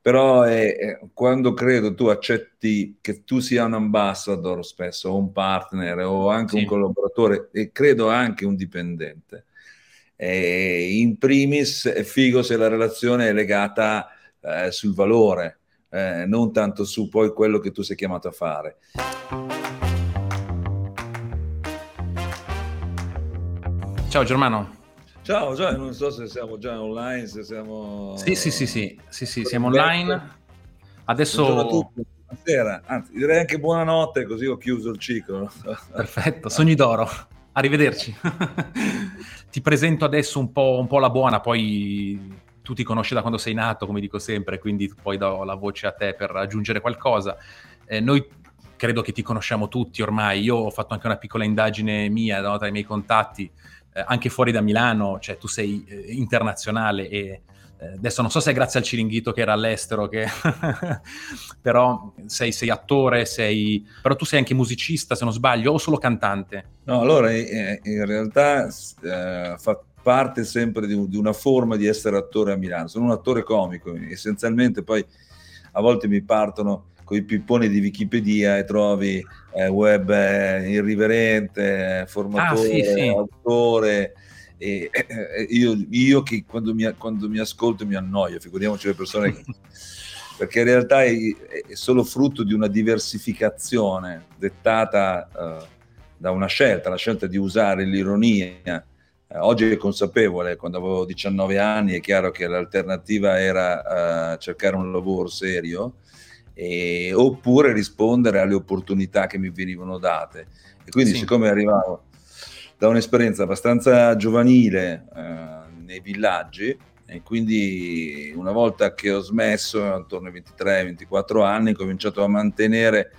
però è, è, quando credo tu accetti che tu sia un ambassador spesso, o un partner, o anche sì. un collaboratore, e credo anche un dipendente, e in primis è figo se la relazione è legata eh, sul valore, eh, non tanto su poi quello che tu sei chiamato a fare. Ciao Germano. Ciao, già, non so se siamo già online, se siamo... Sì, sì, sì, sì, sì, sì siamo online. Adesso... Buonasera, anzi direi anche buonanotte così ho chiuso il ciclo. Perfetto, sogni d'oro. Arrivederci. ti presento adesso un po', un po', la buona, poi tu ti conosci da quando sei nato, come dico sempre, quindi poi do la voce a te per aggiungere qualcosa. Eh, noi credo che ti conosciamo tutti ormai, io ho fatto anche una piccola indagine mia no, tra i miei contatti eh, anche fuori da Milano, cioè tu sei eh, internazionale e eh, adesso non so se è grazie al Ciringhito che era all'estero, che però sei, sei, attore, sei... però tu sei anche musicista se non sbaglio o solo cantante? No, allora in realtà eh, fa parte sempre di, di, una forma di essere attore a Milano, sono un attore comico, essenzialmente poi a volte mi partono con i pipponi di Wikipedia e trovi eh, web eh, irriverente, formatore, ah, sì, sì. autore. E, eh, io, io, che quando mi, quando mi, ascolto mi annoio, figuriamoci le persone che, perché in realtà è, è, solo frutto di una diversificazione dettata uh, da una scelta, la scelta di usare l'ironia. Uh, oggi è consapevole, quando avevo 19 anni è chiaro che l'alternativa era uh, cercare un lavoro serio, eh, oppure rispondere alle opportunità che mi venivano date. E quindi sì. siccome arrivavo da un'esperienza abbastanza giovanile eh, nei villaggi, e quindi una volta che ho smesso, attorno ai 23-24 anni, ho cominciato a mantenere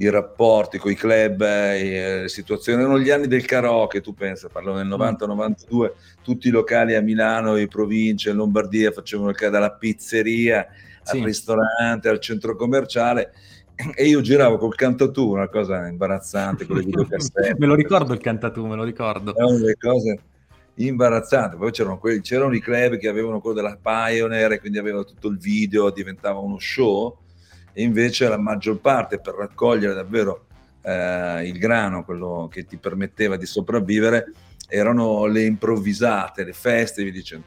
i rapporti con i club, eh, le situazioni. Erano gli anni del karaoke, tu pensa, parlo del 90-92, mm. tutti i locali a Milano, in provincia, in Lombardia facevano il dalla pizzeria sì. al ristorante, al centro commerciale e io giravo col cantatù, una cosa imbarazzante con le videocassette. me lo ricordo il cantatù, me lo ricordo. Erano delle cose imbarazzanti. Poi c'erano, quelli, c'erano i club che avevano quello della Pioneer e quindi avevano tutto il video, diventava uno show invece la maggior parte per raccogliere davvero eh, il grano, quello che ti permetteva di sopravvivere, erano le improvvisate, le feste, vi dicendo.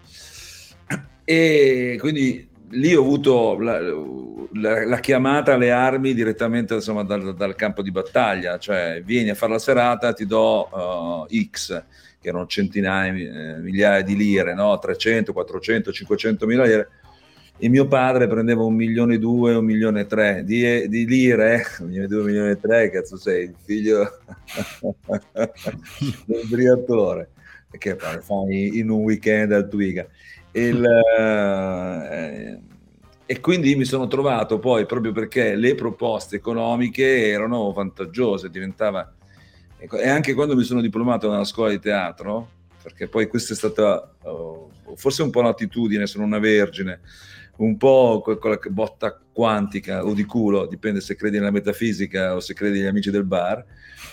E quindi lì ho avuto la, la, la, chiamata alle armi direttamente insomma, dal, dal, campo di battaglia, cioè vieni a fare la serata, ti do uh, X, che erano centinaia, eh, migliaia di lire, no? 300, 400, 500 mila lire, e mio padre prendeva un milione e due, un milione e tre. Di, di lire, un milione e due, un milione e tre, cazzo sei, il figlio del briatore, che fai in un weekend al Twiga. Il, eh, e quindi mi sono trovato poi, proprio perché le proposte economiche erano vantaggiose, diventava... Ecco, e anche quando mi sono diplomato nella scuola di teatro, perché poi questa è stata oh, forse un po' un'attitudine, sono una vergine, un po' quella botta quantica o di culo, dipende se credi nella metafisica o se credi negli amici del bar,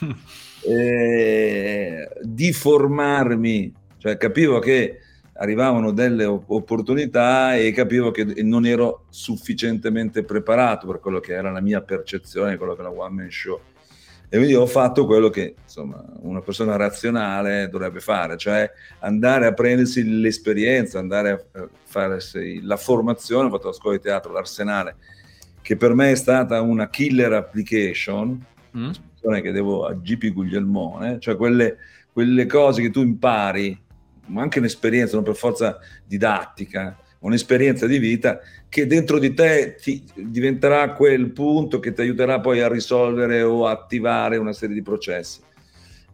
eh, di formarmi, cioè capivo che arrivavano delle opportunità e capivo che non ero sufficientemente preparato per quello che era la mia percezione, quello che era la one man show. E quindi ho fatto quello che insomma, una persona razionale dovrebbe fare, cioè andare a prendersi l'esperienza, andare a fare la formazione. Ho fatto la scuola di teatro, l'Arsenale, che per me è stata una killer application, mm. che devo a GP Guglielmone, cioè quelle, quelle cose che tu impari ma anche un'esperienza, non per forza didattica, un'esperienza di vita che dentro di te ti diventerà quel punto che ti aiuterà poi a risolvere o attivare una serie di processi.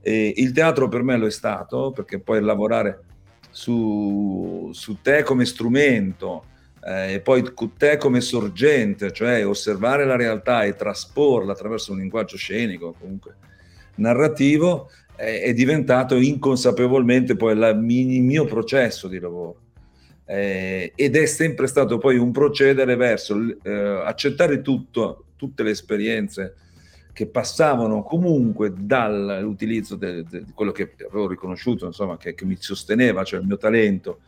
E il teatro per me lo è stato, perché poi lavorare su, su te come strumento eh, e poi te come sorgente, cioè osservare la realtà e trasporla attraverso un linguaggio scenico, comunque narrativo, è, diventato inconsapevolmente poi la, il mio processo di lavoro. Eh, ed è sempre stato poi un procedere verso eh, accettare tutto, tutte le esperienze che passavano comunque dall'utilizzo di quello che avevo riconosciuto, insomma, che, che, mi sosteneva, cioè il mio talento,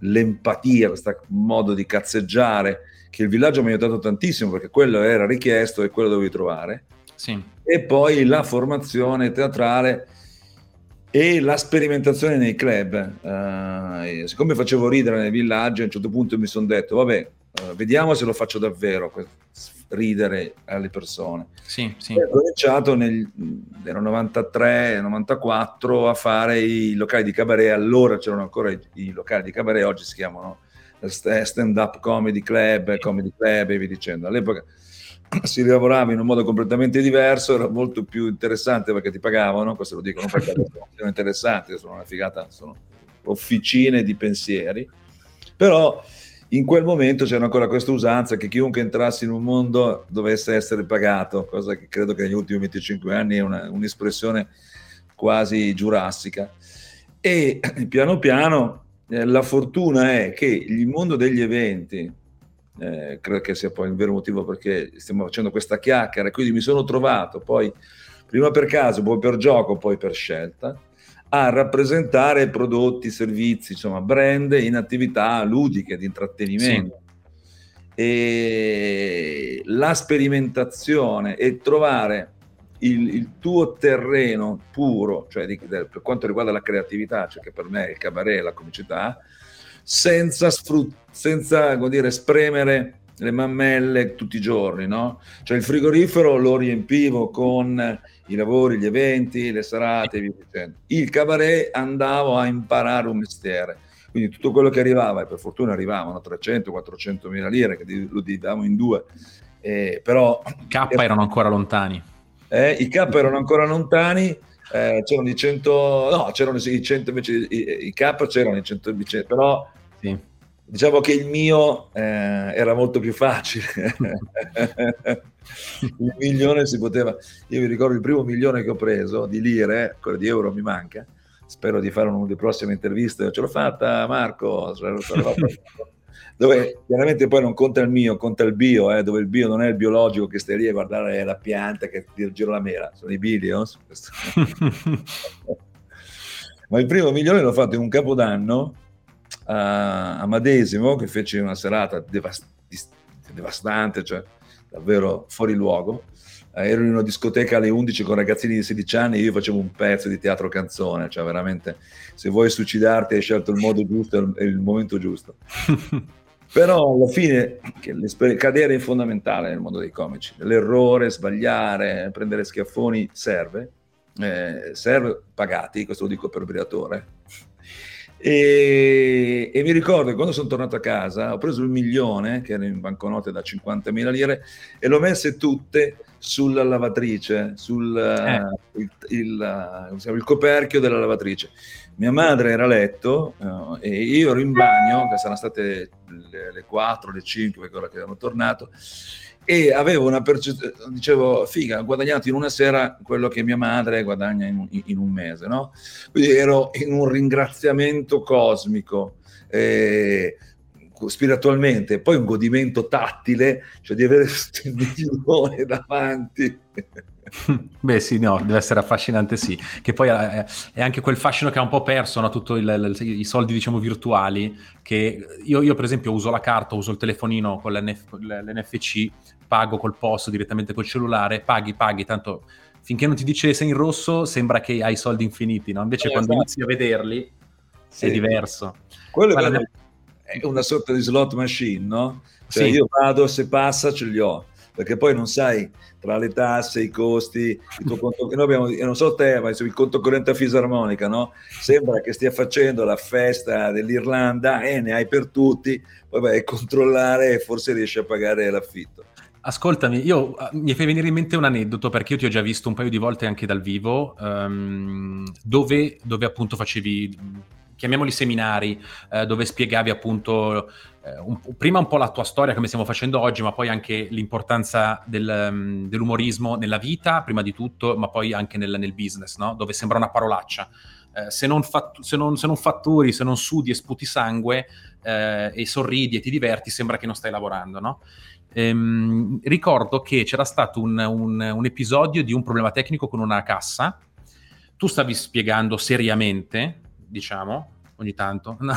l'empatia, questo modo di cazzeggiare che il villaggio mi ha aiutato tantissimo perché quello era richiesto e quello dovevi trovare. Sì. E poi la formazione teatrale e la sperimentazione nei club. Uh, siccome facevo ridere nei villaggi, a un certo punto mi sono detto, vabbè, uh, vediamo se lo faccio davvero, ridere alle persone. Sì, sì. ho cominciato nel 93-94 a fare i locali di cabaret, allora c'erano ancora i, i locali di cabaret, oggi si chiamano stand up comedy club, comedy club e via dicendo. All'epoca si lavorava in un modo completamente diverso, era molto più interessante perché ti pagavano, questo lo dicono perché sono interessanti, sono una figata, sono officine di pensieri, però in quel momento c'era ancora questa usanza che chiunque entrasse in un mondo dovesse essere pagato, cosa che credo che negli ultimi 25 anni è una, un'espressione quasi giurassica. E piano piano eh, la fortuna è che il mondo degli eventi, eh, credo che sia poi il vero motivo perché stiamo facendo questa chiacchiera, quindi mi sono trovato poi, prima per caso, poi per gioco, poi per scelta, a rappresentare prodotti, servizi, insomma, brand in attività ludiche, di intrattenimento. Sì. E la sperimentazione e trovare il, il, tuo terreno puro, cioè di, per quanto riguarda la creatività, cioè che per me è il cabaret la comicità, senza, sfrut- senza dire, spremere le mammelle tutti i giorni, no? Cioè il frigorifero lo riempivo con i lavori, gli eventi, le serate, via dicendo. Il cabaret andavo a imparare un mestiere. Quindi tutto quello che arrivava, e per fortuna arrivavano 300-400 mila lire, che lo dividavamo in due, eh, però... K erano ancora lontani. Eh, I K erano ancora lontani, eh, c'erano i 100, no, c'erano i 100 invece, i, i K c'erano i 100 invece, però sì. Diciamo che il mio eh, era molto più facile. il milione si poteva, io mi ricordo il primo milione che ho preso di lire, ancora di euro mi manca, spero di fare una delle prossime interviste, ce l'ho fatta Marco, dove chiaramente poi non conta il mio, conta il bio, eh, dove il bio non è il biologico che stai lì a guardare la pianta che ti gira la mela, sono i billions. Ma il primo milione l'ho fatto in un capodanno a, a Madesimo, che fece una serata devast- devastante, cioè davvero fuori luogo. Eh, ero in una discoteca alle 11 con ragazzini di 16 anni e io facevo un pezzo di teatro canzone, cioè veramente se vuoi suicidarti hai scelto il modo giusto e il momento giusto. Però alla fine cadere è fondamentale nel mondo dei comici. L'errore, sbagliare, prendere schiaffoni serve, eh, serve pagati, questo lo dico per Briatore. E, e, mi ricordo che quando sono tornato a casa ho preso il milione, che era in banconote da 50.000 lire, e l'ho messe tutte sulla lavatrice, sul eh. il, il, il, coperchio della lavatrice. Mia madre era a letto uh, e io ero in bagno, che saranno state le, le 4, le 5, perché ora che erano tornato, e avevo una percezione, dicevo, figa, ho guadagnato in una sera quello che mia madre guadagna in, in un mese, no? Quindi ero in un ringraziamento cosmico. Eh, spiritualmente, poi un godimento tattile, cioè di avere questo milione davanti. Beh sì, no, deve essere affascinante sì, che poi è, è anche quel fascino che ha un po' perso no? tutti i soldi diciamo virtuali, che io, io, per esempio uso la carta, uso il telefonino con l'NF, l'NFC, pago col post direttamente col cellulare, paghi, paghi, tanto finché non ti dice sei in rosso sembra che hai soldi infiniti, no? invece eh, quando esatto. inizi a vederli sì. è diverso. Quello è, è una sorta di slot machine, no? Cioè sì. io vado, se passa ce li ho perché poi non sai tra le tasse, i costi, il tuo conto, noi abbiamo, non so te, ma il conto corrente a fisarmonica, no? Sembra che stia facendo la festa dell'Irlanda e ne hai per tutti, poi vai a controllare e forse riesci a pagare l'affitto. Ascoltami, io ah, mi fai venire in mente un aneddoto perché io ti ho già visto un paio di volte anche dal vivo, um, dove, dove appunto facevi chiamiamoli seminari, eh, dove spiegavi appunto un, prima un po' la tua storia come stiamo facendo oggi, ma poi anche l'importanza del, um, dell'umorismo nella vita, prima di tutto, ma poi anche nel, nel business, no? dove sembra una parolaccia. Eh, se, non fattu- se, non, se, non fatturi, se non sudi e sputi sangue eh, e sorridi e ti diverti, sembra che non stai lavorando, no? Ehm, ricordo che c'era stato un, un, un episodio di un problema tecnico con una cassa, tu stavi spiegando seriamente diciamo, ogni tanto. No.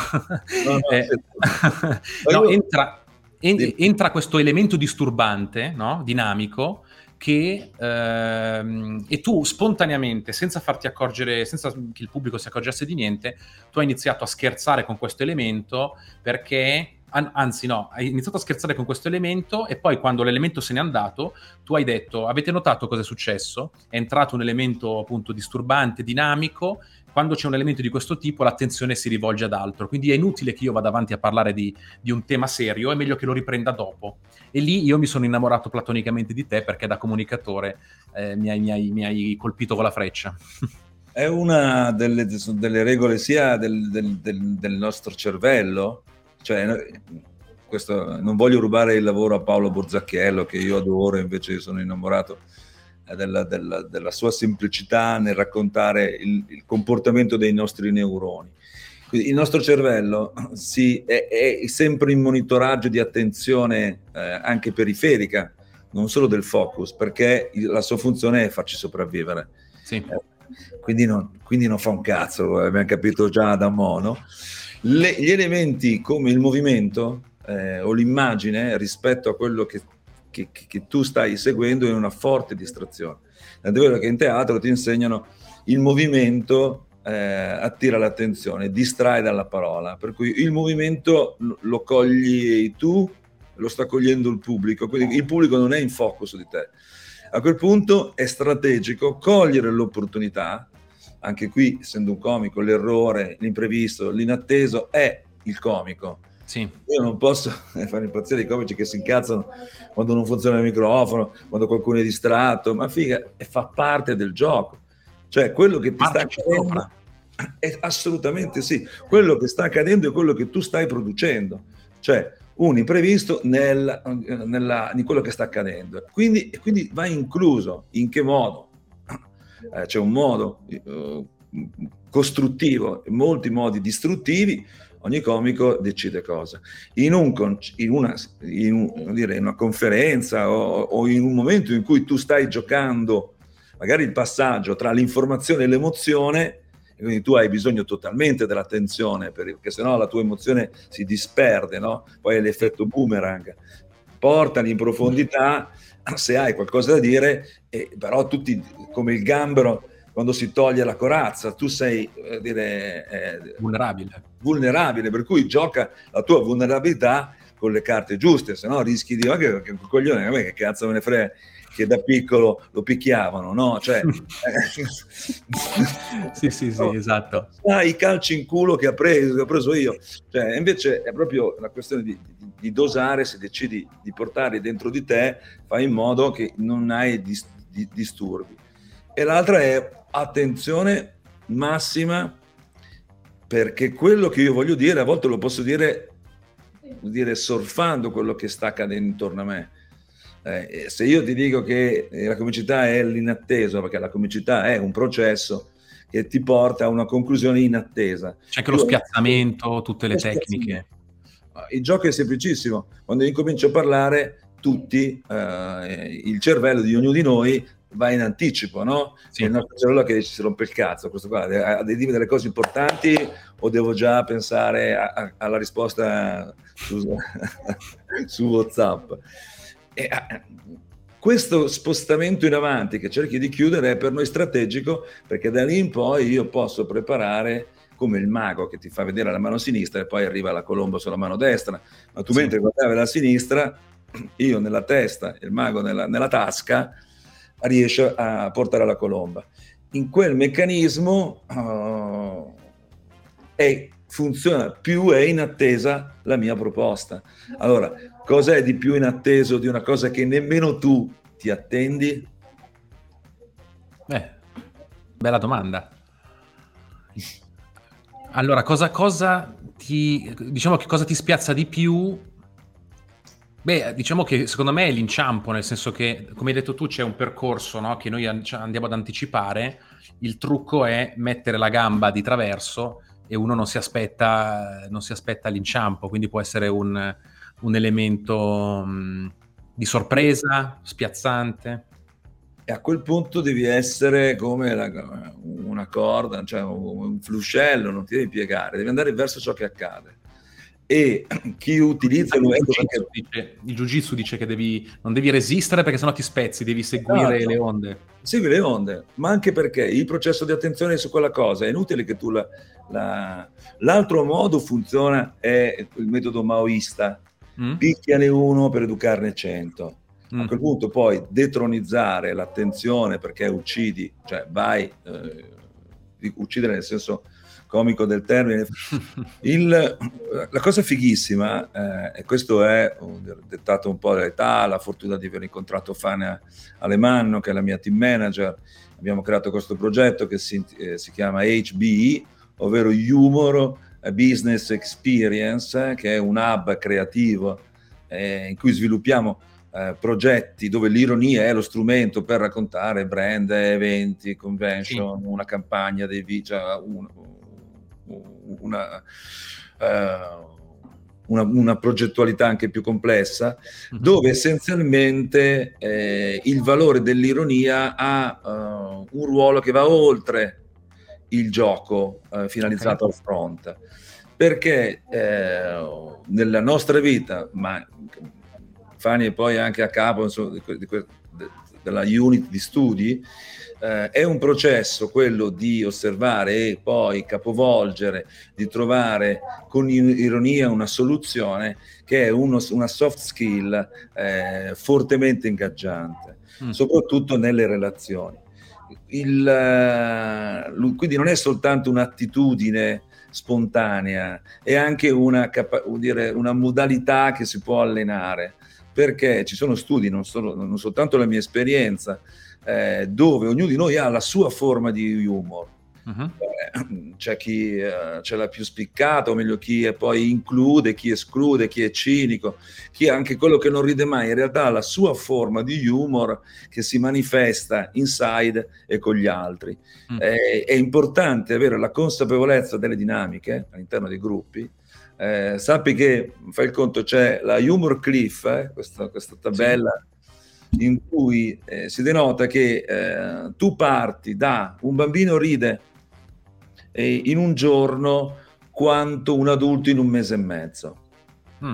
No, no, eh, no entra, en- entra questo elemento disturbante, no? dinamico, che ehm, e tu spontaneamente, senza farti accorgere, senza che il pubblico si accorgesse di niente, tu hai iniziato a scherzare con questo elemento perché anzi no, hai iniziato a scherzare con questo elemento e poi quando l'elemento se n'è andato, tu hai detto, avete notato cosa è successo? È entrato un elemento appunto disturbante, dinamico, quando c'è un elemento di questo tipo l'attenzione si rivolge ad altro, quindi è inutile che io vada avanti a parlare di, di un tema serio, è meglio che lo riprenda dopo. E lì io mi sono innamorato platonicamente di te perché da comunicatore eh, mi, hai, mi, hai, mi hai colpito con la freccia. È una delle, delle regole sia del, del, del, del, nostro cervello cioè, questo, non voglio rubare il lavoro a Paolo Borzacchiello, che io adoro, invece sono innamorato eh, della, della, della sua semplicità nel raccontare il, il, comportamento dei nostri neuroni. Quindi il nostro cervello si, è, è, sempre in monitoraggio di attenzione eh, anche periferica, non solo del focus, perché la sua funzione è farci sopravvivere. Sì. Eh, quindi, non, quindi, non, fa un cazzo, abbiamo capito già da mono. Le, gli elementi come il movimento eh, o l'immagine rispetto a quello che, che, che, tu stai seguendo è una forte distrazione. È vero che in teatro ti insegnano il movimento eh, attira l'attenzione, distrae dalla parola, per cui il movimento lo cogli tu, lo sta cogliendo il pubblico, quindi il pubblico non è in focus di te. A quel punto è strategico cogliere l'opportunità anche qui, essendo un comico, l'errore, l'imprevisto, l'inatteso è il comico. Sì. Io non posso fare impazzire i comici che si incazzano quando non funziona il microfono, quando qualcuno è distratto, ma figa, fa parte del gioco. Cioè, quello che ti sta accadendo è assolutamente sì, quello che sta accadendo è quello che tu stai producendo. Cioè, un imprevisto nel, nella, in quello che sta accadendo. Quindi, quindi va incluso. In che modo? Eh, c'è un modo eh, costruttivo, molti modi distruttivi, ogni comico decide cosa. In, un, in, una, in, un, dire, in una, conferenza o, o, in un momento in cui tu stai giocando magari il passaggio tra l'informazione e l'emozione, e quindi tu hai bisogno totalmente dell'attenzione, perché sennò la tua emozione si disperde, no? poi è l'effetto boomerang, portali in profondità se hai qualcosa da dire, eh, però tutti come il gambero quando si toglie la corazza, tu sei eh, dire, eh, vulnerabile. vulnerabile, per cui gioca la tua vulnerabilità con le carte giuste, se no rischi di anche perché un coglione, a me che cazzo me ne frega che da piccolo lo picchiavano, no? Cioè, eh, sì, sì, sì, no, esatto. Ah, i calci in culo che, ha preso, che ho preso io. Cioè, invece è proprio una questione di, di, di, dosare, se decidi di portarli dentro di te, fai in modo che non hai dis, di, disturbi. E l'altra è attenzione massima, perché quello che io voglio dire, a volte lo posso dire, dire surfando quello che sta accadendo intorno a me eh, se io ti dico che eh, la comicità è l'inatteso, perché la comicità è un processo che ti porta a una conclusione inattesa. C'è anche lo spiazzamento, tutte le tecniche. Il gioco è semplicissimo. Quando incomincio a parlare, tutti, eh, il cervello di ognuno di noi va in anticipo, no? Sì. È il nostro cervello che si rompe il cazzo, questo qua, devi dire delle cose importanti o devo già pensare a, a, alla risposta su, su WhatsApp? E, eh, questo spostamento in avanti che cerchi di chiudere è per noi strategico perché da lì in poi io posso preparare come il mago che ti fa vedere la mano sinistra e poi arriva la colomba sulla mano destra, ma tu sì. mentre guardavi la sinistra, io nella testa, il mago nella, nella tasca, riesce a portare la colomba. In quel meccanismo uh, è, funziona più è in attesa la mia proposta. Allora, Cos'è di più inatteso di una cosa che nemmeno tu ti attendi? Eh, bella domanda. Allora, cosa, cosa ti diciamo che cosa ti spiazza di più? Beh, diciamo che secondo me è l'inciampo, nel senso che, come hai detto tu, c'è un percorso no, che noi andiamo ad anticipare. Il trucco è mettere la gamba di traverso e uno non si aspetta, non si aspetta l'inciampo, quindi può essere un, un elemento mh, di sorpresa, spiazzante. E a quel punto devi essere come la, una corda, cioè un fluscello, non ti devi piegare, devi andare verso ciò che accade. E chi utilizza il, jiu dice, il jiu-jitsu dice che devi, non devi resistere perché sennò ti spezzi, devi seguire esatto. le onde. Segui le onde, ma anche perché il processo di attenzione su quella cosa è inutile che tu la, la... l'altro modo funziona è il metodo maoista, mm? picchiane uno per educarne cento. Mm. A quel punto poi detronizzare l'attenzione perché uccidi, cioè vai, eh, uccidere nel senso comico del termine. Il, la cosa fighissima, eh, e questo è dettato un po' dall'età, la fortuna di aver incontrato Fania Alemanno, che è la mia team manager, abbiamo creato questo progetto che si, eh, si chiama HBE, ovvero Humor Business Experience, eh, che è un hub creativo eh, in cui sviluppiamo eh, progetti dove l'ironia è lo strumento per raccontare brand, eventi, convention, sì. una campagna dei vicia, un, una, uh, una, una, progettualità anche più complessa, mhm. dove essenzialmente eh, il valore dell'ironia ha uh, un ruolo che va oltre il gioco uh, finalizzato okay. al front. Perché eh, nella nostra vita, ma Fani è poi anche a capo insomma, di, di, di, della unit di studi, eh, è un processo quello di osservare e poi capovolgere, di trovare con ironia una soluzione che è uno, una soft skill eh, fortemente ingaggiante, mm. soprattutto nelle relazioni. Il, uh, quindi non è soltanto un'attitudine spontanea, è anche una, capa- dire, una modalità che si può allenare, perché ci sono studi, non, solo, non soltanto la mia esperienza, eh, dove ognuno di noi ha la sua forma di humor. Uh-huh. Eh, c'è chi eh, ce l'ha più spiccata, o meglio chi poi include, chi esclude, chi è cinico, chi è anche quello che non ride mai, in realtà ha la sua forma di humor che si manifesta inside e con gli altri. Uh-huh. è importante avere la consapevolezza delle dinamiche all'interno dei gruppi, eh, sappi che, fai il conto, c'è la humor cliff, eh, questa, questa, tabella sì. in cui eh, si denota che eh, tu parti da un bambino ride in un giorno quanto un adulto in un mese e mezzo. Mm.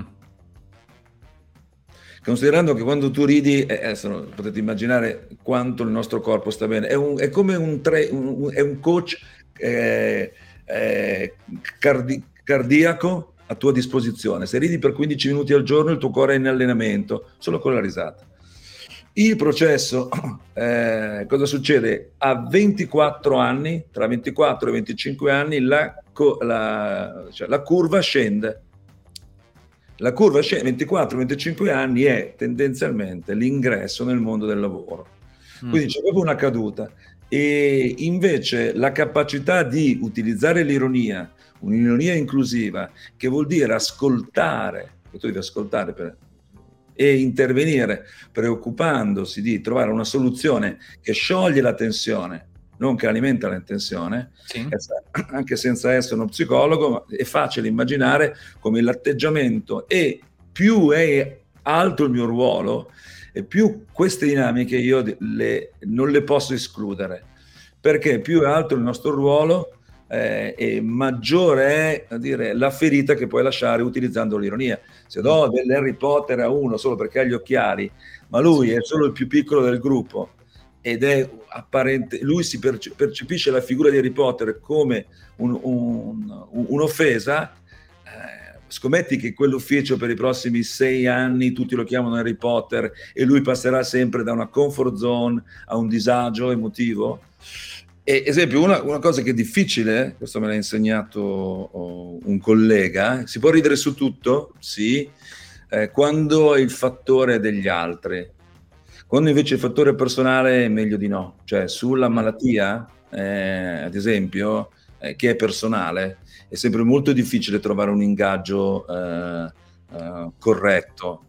Considerando che quando tu ridi, eh, adesso potete immaginare quanto il nostro corpo sta bene, è, un, è come un, tre, un, è un coach eh, eh, cardi, cardiaco a tua disposizione. Se ridi per 15 minuti al giorno, il tuo cuore è in allenamento, solo con la risata. Il processo, eh, cosa succede? A 24 anni, tra 24 e 25 anni, la, la, cioè, la curva scende. La curva scende, 24-25 anni è tendenzialmente l'ingresso nel mondo del lavoro. Mm. Quindi c'è proprio una caduta. E invece la capacità di utilizzare l'ironia, un'ironia inclusiva, che vuol dire ascoltare, che tu devi ascoltare per, e intervenire preoccupandosi di trovare una soluzione che scioglie la tensione, non che alimenta la tensione, sì. anche senza essere uno psicologo, è facile immaginare come l'atteggiamento e più è alto il mio ruolo e più queste dinamiche io le, non le posso escludere, perché più è alto il nostro ruolo, eh, e maggiore è dire, la ferita che puoi lasciare utilizzando l'ironia. Se do dell'Harry Potter a uno solo perché ha gli occhiali, ma lui è solo il più piccolo del gruppo ed è apparente, lui si perce- percepisce la figura di Harry Potter come un, un, un, un'offesa, eh, scommetti che quell'ufficio per i prossimi sei anni tutti lo chiamano Harry Potter e lui passerà sempre da una comfort zone a un disagio emotivo? E, esempio, una, una, cosa che è difficile, questo me l'ha insegnato oh, un collega, si può ridere su tutto, sì, eh, quando è il fattore degli altri. Quando invece il fattore personale è meglio di no. Cioè, sulla malattia, eh, ad esempio, eh, che è personale, è sempre molto difficile trovare un ingaggio eh, eh, corretto.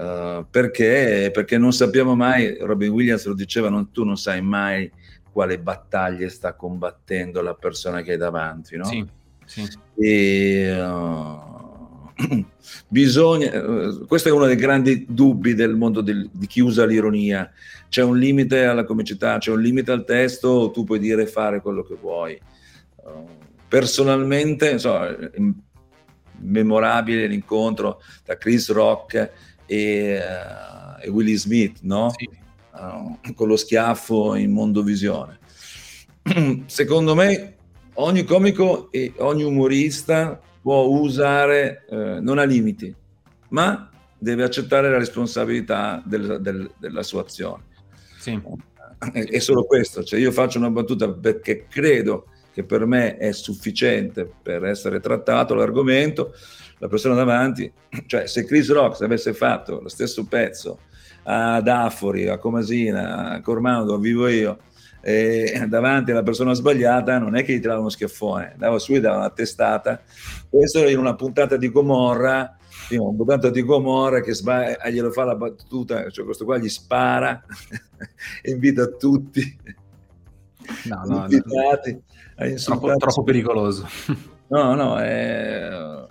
Uh, perché? perché non sappiamo mai, Robin Williams lo diceva, non, tu non sai mai quale battaglie sta combattendo la persona che hai davanti, no? Sì, sì. E, uh, bisogna, uh, questo è uno dei grandi dubbi del mondo del, di chi usa l'ironia. C'è un limite alla comicità, c'è un limite al testo, tu puoi dire e fare quello che vuoi. Uh, personalmente, so, memorabile l'incontro tra Chris Rock e, e Willie Smith, no? Sì. Uh, con lo schiaffo in mondovisione. Secondo me ogni comico e ogni umorista può usare, eh, non ha limiti, ma deve accettare la responsabilità del, del, della sua azione. Sì. È, è, solo questo, cioè io faccio una battuta perché credo che per me è sufficiente per essere trattato l'argomento, la persona davanti, cioè se Chris Rock avesse fatto lo stesso pezzo ad Afori, a Comasina, a Cormano, dove vivo io, eh, davanti alla persona sbagliata non è che gli tirava uno schiaffone, andava su e dava una testata. Questo in una puntata di Gomorra, una puntata di Gomorra che sbaglia, eh, glielo fa la battuta, cioè questo qua gli spara, invita tutti, no, no, invitati no. Troppo, troppo pericoloso. No, no, è...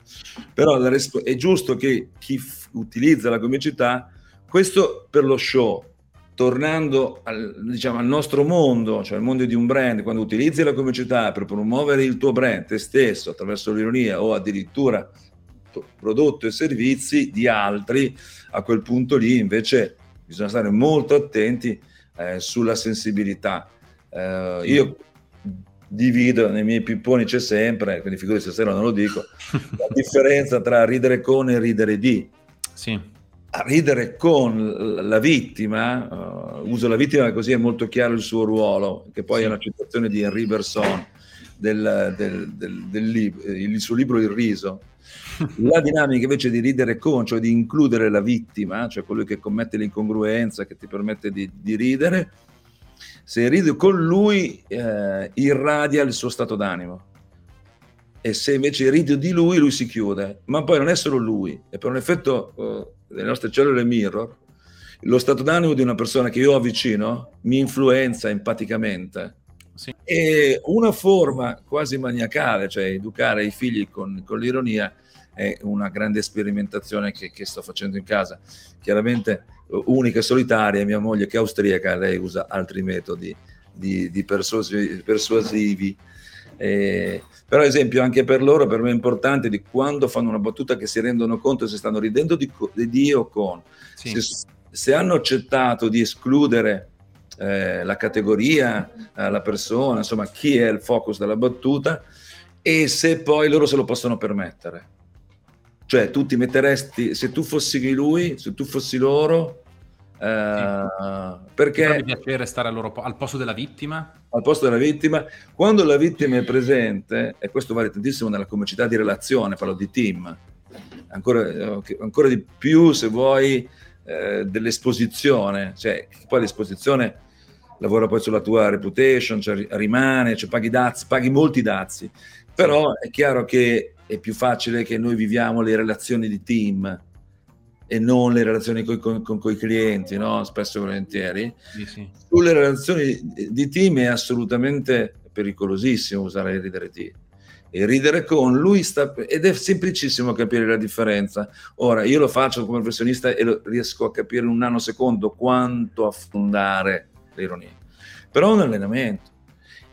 però è giusto che chi f- utilizza la comicità, questo per lo show, tornando al, diciamo, al, nostro mondo, cioè al mondo di un brand, quando utilizzi la comicità per promuovere il tuo brand, te stesso, attraverso l'ironia o addirittura prodotto e servizi di altri, a quel punto lì invece bisogna stare molto attenti eh, sulla sensibilità. Eh, io divido nei miei pipponi c'è sempre, quindi figurati stasera non lo dico, la differenza tra ridere con e ridere di. Sì a ridere con la vittima, uh, uso la vittima così è molto chiaro il suo ruolo, che poi sì. è una citazione di Henri Berson del, del, del, del lib- il suo libro Il riso. La dinamica invece di ridere con, cioè di includere la vittima, cioè colui che commette l'incongruenza, che ti permette di, di ridere, se ridi con lui eh, irradia il suo stato d'animo e se invece ridi di lui, lui si chiude. Ma poi non è solo lui, è per un effetto uh, delle nostre cellule mirror, lo stato d'animo di una persona che io ho vicino mi influenza empaticamente. Sì. E una forma quasi maniacale, cioè educare i figli con, con l'ironia, è una grande sperimentazione che, che, sto facendo in casa. Chiaramente unica e solitaria, mia moglie che è austriaca, lei usa altri metodi di, di persuasi, persuasivi. Eh, però, esempio, anche per loro, per me è importante di quando fanno una battuta che si rendono conto se stanno ridendo di, di Dio con. Sì. Se, se, hanno accettato di escludere eh, la categoria, eh, la persona, insomma, chi è il focus della battuta e se poi loro se lo possono permettere. Cioè, tu ti metteresti, se tu fossi lui, se tu fossi loro, Uh, perché mi piacere stare al, loro, al, posto della vittima? Al posto della vittima. Quando la vittima è presente e questo vale tantissimo nella comicità di relazione parlo di team ancora, ancora di più se vuoi eh, dell'esposizione cioè poi l'esposizione lavora poi sulla tua reputation cioè rimane cioè paghi dazi paghi molti dazi. Però è chiaro che è più facile che noi viviamo le relazioni di team e non le relazioni coi, con, con i clienti, no? spesso e volentieri. Sì, sì. Sulle relazioni di team è assolutamente pericolosissimo usare il ridere di. E ridere con lui sta, ed è semplicissimo capire la differenza. Ora, io lo faccio come professionista e lo, riesco a capire in un nanosecondo quanto affondare l'ironia. Però è un allenamento.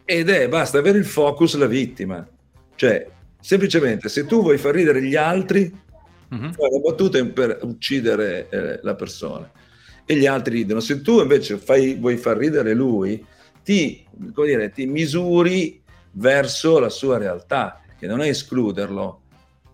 Ed è, basta avere il focus la vittima. Cioè, semplicemente, se tu vuoi far ridere gli altri, Mm-hmm. Fai la battuta per uccidere eh, la persona e gli altri ridono. Se tu invece fai, vuoi far ridere lui, ti, dire, ti misuri verso la sua realtà, che non è escluderlo,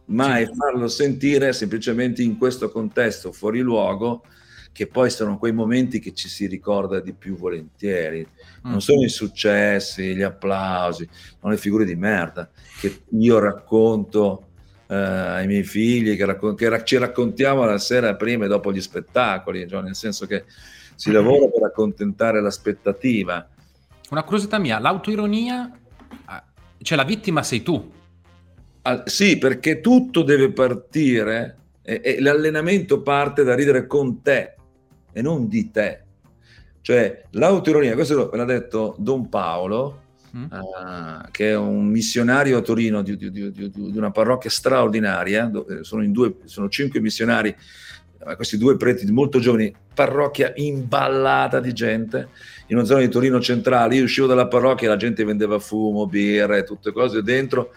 ma è farlo sentire semplicemente in questo contesto fuori luogo, che poi sono quei momenti che ci si ricorda di più volentieri. Non mm. sono i successi, gli applausi, sono le figure di merda che io racconto eh, ai miei figli, che, raccon- che ra- ci raccontiamo la sera prima e dopo gli spettacoli, cioè nel senso che si mm-hmm. lavora per accontentare l'aspettativa. Una curiosità mia, l'autoironia, ah, cioè la vittima sei tu. Ah, sì, perché tutto deve partire e, e l'allenamento parte da ridere con te e non di te. Cioè l'autoironia, questo l'ha detto Don Paolo, uh, che è un missionario a Torino di, di, di, di una parrocchia straordinaria, sono, due, sono, cinque missionari, eh, questi due preti molto giovani, parrocchia imballata di gente, in una zona di Torino centrale, io uscivo dalla parrocchia e la gente vendeva fumo, birre, tutte cose dentro,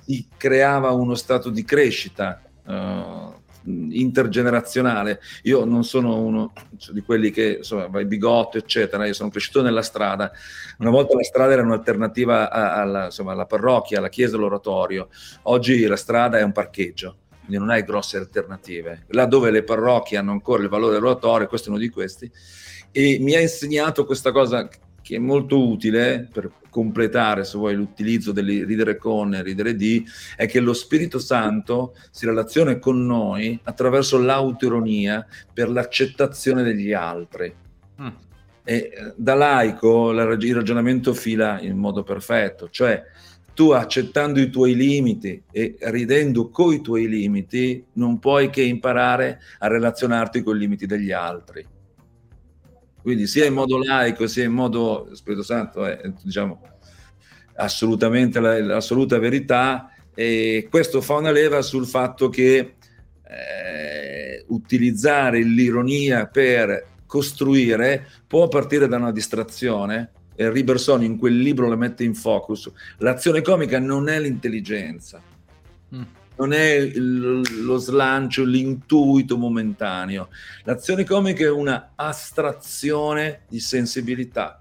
si creava uno stato di crescita uh, intergenerazionale. Io non sono uno di quelli che insomma vai bigotto, eccetera. Io sono cresciuto nella strada. Una volta la strada era un'alternativa alla, insomma, alla parrocchia, alla chiesa, all'oratorio. Oggi la strada è un parcheggio quindi non hai grosse alternative. Là dove le parrocchie hanno ancora il valore dell'oratorio, questo è uno di questi, e mi ha insegnato questa cosa che è molto utile per completare, se vuoi, l'utilizzo del ridere con e ridere di, è che lo Spirito Santo si relaziona con noi attraverso l'autoironia per l'accettazione degli altri. Mm. E eh, da laico il ragionamento fila in modo perfetto, cioè tu accettando i tuoi limiti e ridendo coi tuoi limiti, non puoi che imparare a relazionarti con i limiti degli altri. Quindi sia in modo laico sia in modo Spirito Santo è diciamo assolutamente la, l'assoluta verità. E questo fa una leva sul fatto che eh, utilizzare l'ironia per costruire può partire da una distrazione eh, Riberson in quel libro la mette in focus, l'azione comica non è l'intelligenza, mm. Non è lo slancio, l'intuito momentaneo. L'azione comica è una astrazione di sensibilità.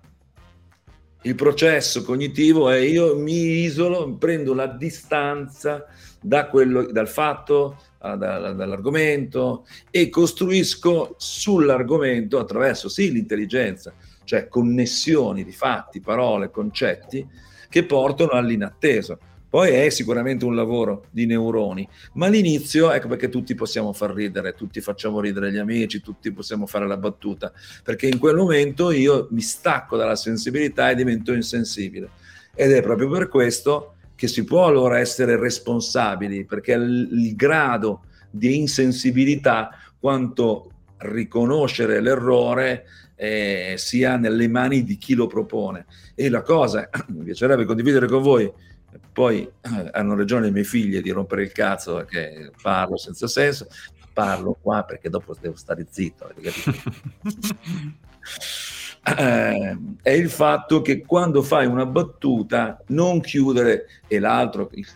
Il processo cognitivo è io mi isolo, prendo la distanza da quello, dal fatto, ah, da, dall'argomento e costruisco sull'argomento attraverso sì l'intelligenza, cioè connessioni di fatti, parole, concetti che portano all'inatteso. Poi è sicuramente un lavoro di neuroni, ma all'inizio, ecco perché tutti possiamo far ridere, tutti facciamo ridere gli amici, tutti possiamo fare la battuta, perché in quel momento io mi stacco dalla sensibilità e divento insensibile. Ed è proprio per questo che si può allora essere responsabili, perché il, grado di insensibilità, quanto riconoscere l'errore, eh, sia nelle mani di chi lo propone. E la cosa, mi piacerebbe condividere con voi, poi eh, hanno ragione le mie figlie di rompere il cazzo perché parlo senza senso, parlo qua perché dopo devo stare zitto. eh, è il fatto che quando fai una battuta non chiudere e l'altro, il,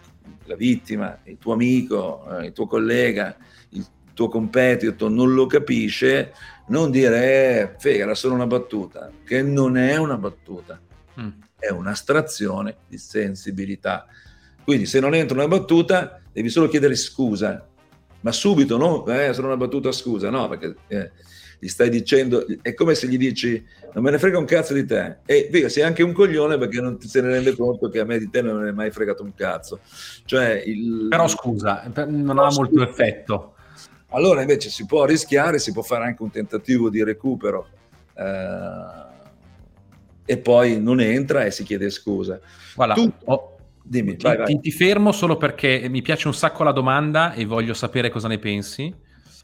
la vittima, il tuo amico, eh, il tuo collega, il tuo competitor non lo capisce, non dire eh, fega, era solo una battuta, che non è una battuta, mm. È un'astrazione di sensibilità. Quindi se non entra una battuta devi solo chiedere scusa, ma subito, no? Eh, solo una battuta scusa, no, perché eh, gli stai dicendo, è come se gli dici non me ne frega un cazzo di te e via, sei anche un coglione perché non ti se ne rende conto che a me di te non è mai fregato un cazzo. Cioè, il... Però scusa, non ha molto effetto allora invece si può rischiare, si può fare anche un tentativo di recupero eh, e poi non entra e si chiede scusa. Guarda, tu, oh, dimmi, ti, vai, vai. Ti, ti fermo solo perché mi piace un sacco la domanda e voglio sapere cosa ne pensi.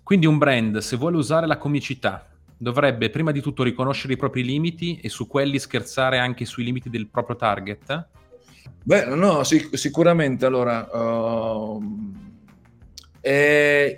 Quindi un brand, se vuole usare la comicità, dovrebbe prima di tutto riconoscere i propri limiti e su quelli scherzare anche sui limiti del proprio target? Beh, no, sic- sicuramente. Allora, uh, è,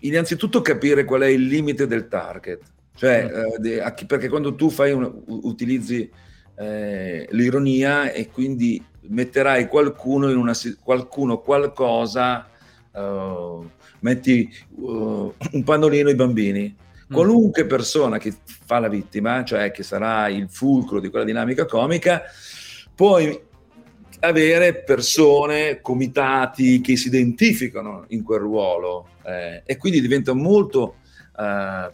innanzitutto capire qual è il limite del target, cioè, mm. eh, perché quando tu fai un, utilizzi eh, l'ironia e quindi metterai qualcuno in una qualcuno qualcosa uh, metti uh, un pannolino ai bambini mm. qualunque persona che fa la vittima cioè che sarà il fulcro di quella dinamica comica puoi avere persone, comitati che si identificano in quel ruolo eh, e quindi diventa molto eh,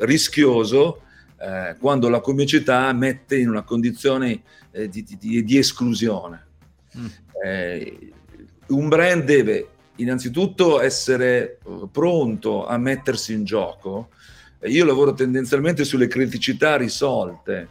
rischioso eh, quando la comicità mette in una condizione eh, di, di, di, esclusione. Mm. Eh, un brand deve innanzitutto essere eh, pronto a mettersi in gioco. Io lavoro tendenzialmente sulle criticità risolte,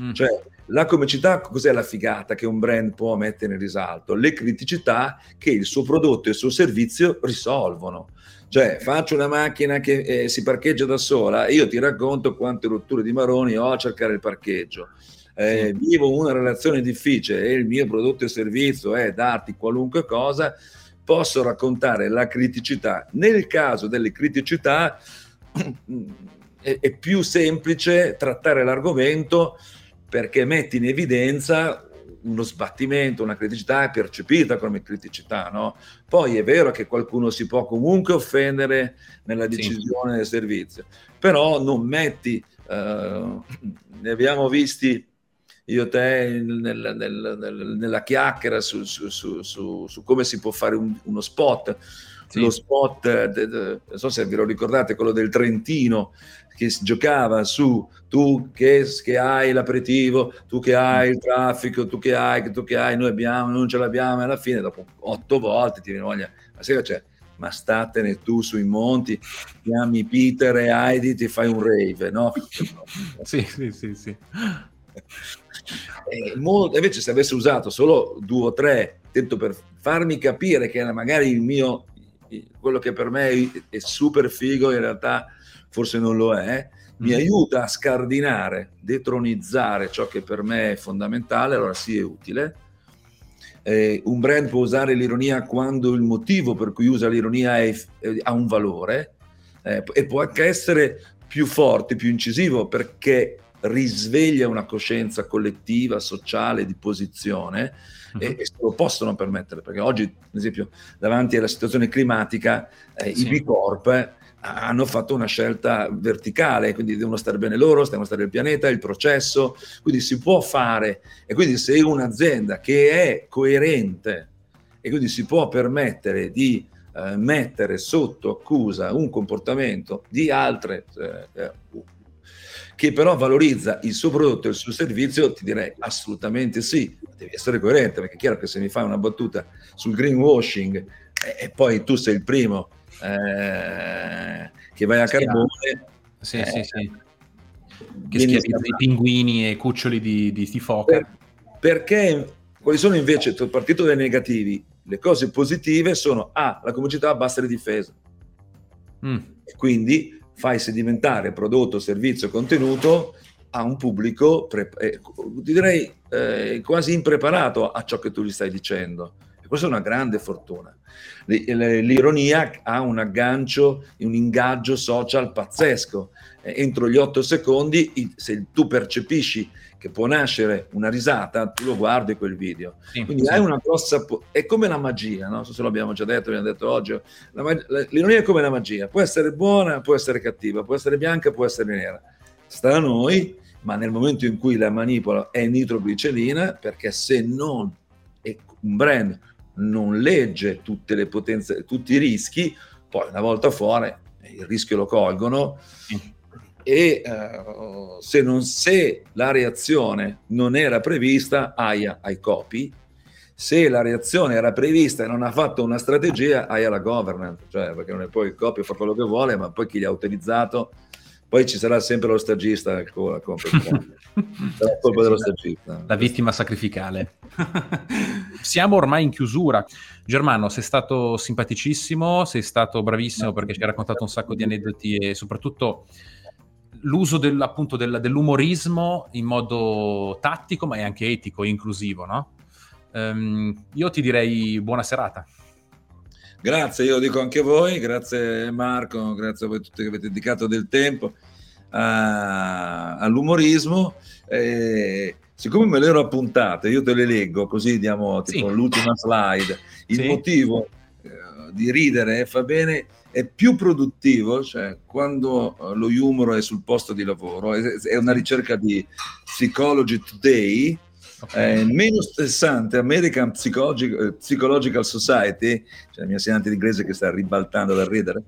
mm. cioè la comicità, cos'è la figata che un brand può mettere in risalto? Le criticità che il suo prodotto e il suo servizio risolvono. Cioè, faccio una macchina che eh, si parcheggia da sola e io ti racconto quante rotture di maroni ho a cercare il parcheggio. Eh, vivo una relazione difficile e il mio prodotto e servizio è darti qualunque cosa, posso raccontare la criticità. Nel caso delle criticità è, è più semplice trattare l'argomento perché metti in evidenza uno sbattimento, una criticità è percepita come criticità, no? Poi è vero che qualcuno si può comunque offendere nella decisione sì. del servizio, però non metti, uh, ne abbiamo visti io te nel, nel, nel, nella chiacchiera su, su, su, su, come si può fare un, uno spot. Sì. Lo spot, de, de, non so se ve lo ricordate, quello del Trentino, che giocava su tu che, che, hai l'aperitivo, tu che hai il traffico, tu che hai, tu che hai, noi abbiamo, non ce l'abbiamo, e alla fine dopo otto volte ti viene voglia, ma sai c'è? Ma statene tu sui monti, chiami Peter e Heidi, ti fai un rave, no? sì, sì, sì, sì. Molto, invece se avessi usato solo due o tre, detto per farmi capire che magari il mio, quello che per me è super figo in realtà forse non lo è, mi mm. aiuta a scardinare, detronizzare ciò che per me è fondamentale, allora sì è utile. Eh, un brand può usare l'ironia quando il motivo per cui usa l'ironia è, è, ha un valore eh, e può anche essere più forte, più incisivo perché risveglia una coscienza collettiva, sociale, di posizione uh-huh. e, e, se lo possono permettere perché oggi, ad esempio, davanti alla situazione climatica, eh, sì. i B Corp hanno fatto una scelta verticale, quindi devono stare bene loro, devono stare il pianeta, il processo, quindi si può fare. E quindi se un'azienda che è coerente e quindi si può permettere di eh, mettere sotto accusa un comportamento di altre eh, eh che però valorizza il suo prodotto e il suo servizio, ti direi assolutamente sì, devi essere coerente, perché è chiaro che se mi fai una battuta sul greenwashing e, e poi tu sei il primo eh, che vai a carbone. Sì, eh, sì, sì. Che schiavizza i pinguini e cuccioli di, di, di foca. Per, perché quali sono invece, partito dai negativi, le cose positive sono A, ah, la comicità bassa le difese. Mm. quindi fai sedimentare prodotto, servizio, contenuto a un pubblico, pre- eh, direi eh, quasi impreparato a ciò che tu gli stai dicendo. Questa è una grande fortuna. L'ironia ha un aggancio, un ingaggio social pazzesco. Entro gli otto secondi, se tu percepisci che può nascere una risata, tu lo guardi quel video. Sì, Quindi sì. hai una grossa... Po- è come la magia, no? so se l'abbiamo già detto, abbiamo detto oggi. Mag- l'ironia è come la magia, può essere buona, può essere cattiva, può essere bianca, può essere nera. Sta a noi, ma nel momento in cui la manipola è nitroglicerina, perché se non è un brand non legge tutte le potenze, tutti i rischi, poi una volta fuori il rischio lo colgono. E uh, se, non, se la reazione non era prevista, aia ai copi, se la reazione era prevista e non ha fatto una strategia, hai la governance, cioè perché non è poi il copio fa quello che vuole, ma poi chi li ha utilizzato poi ci sarà sempre lo stagista a colpa dello stagista. La vittima sacrificale. Siamo ormai in chiusura. Germano, sei stato simpaticissimo, sei stato bravissimo perché ci hai raccontato un sacco di aneddoti e soprattutto l'uso del, appunto del, dell'umorismo in modo tattico ma è anche etico e inclusivo, no? Um, io ti direi buona serata. Grazie, io lo dico anche a voi, grazie Marco, grazie a voi tutti che avete dedicato del tempo a, all'umorismo. Eh, siccome me le ero appuntate, io te le leggo così diamo tipo sì. l'ultima slide. Il sì. motivo eh, di ridere fa bene è più produttivo, cioè quando eh, lo humor è sul posto di lavoro, è, è una ricerca di Psychology Today. Eh, meno stressante American Psychological, eh, Psychological Society, cioè la mia insegnante di inglese che sta ribaltando da ridere,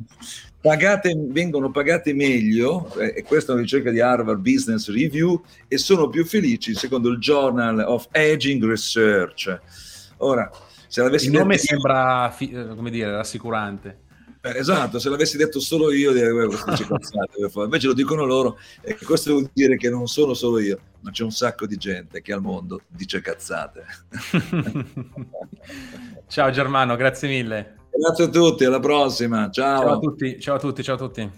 pagate, vengono pagate meglio, eh, e questa è una ricerca di Harvard Business Review, e sono più felici secondo il Journal of Aging Research. Ora, se l'avessi il nome detto... sembra, eh, come dire, rassicurante. Eh, esatto, se l'avessi detto solo io direi cazzate, invece lo dicono loro e questo vuol dire che non sono solo io, ma c'è un sacco di gente che al mondo dice cazzate. ciao Germano, grazie mille. Grazie a tutti, alla prossima, ciao. Ciao a tutti, ciao a tutti, ciao a tutti.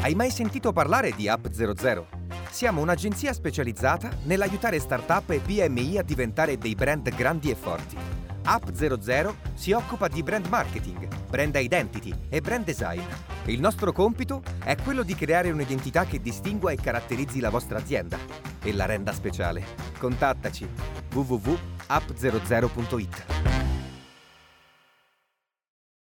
Hai mai sentito parlare di App 00? Siamo un'agenzia specializzata nell'aiutare startup e PMI a diventare dei brand grandi e forti. App00 si occupa di brand marketing, brand identity e brand design. Il nostro compito è quello di creare un'identità che distingua e caratterizzi la vostra azienda e la renda speciale. Contattaci www.app00.it.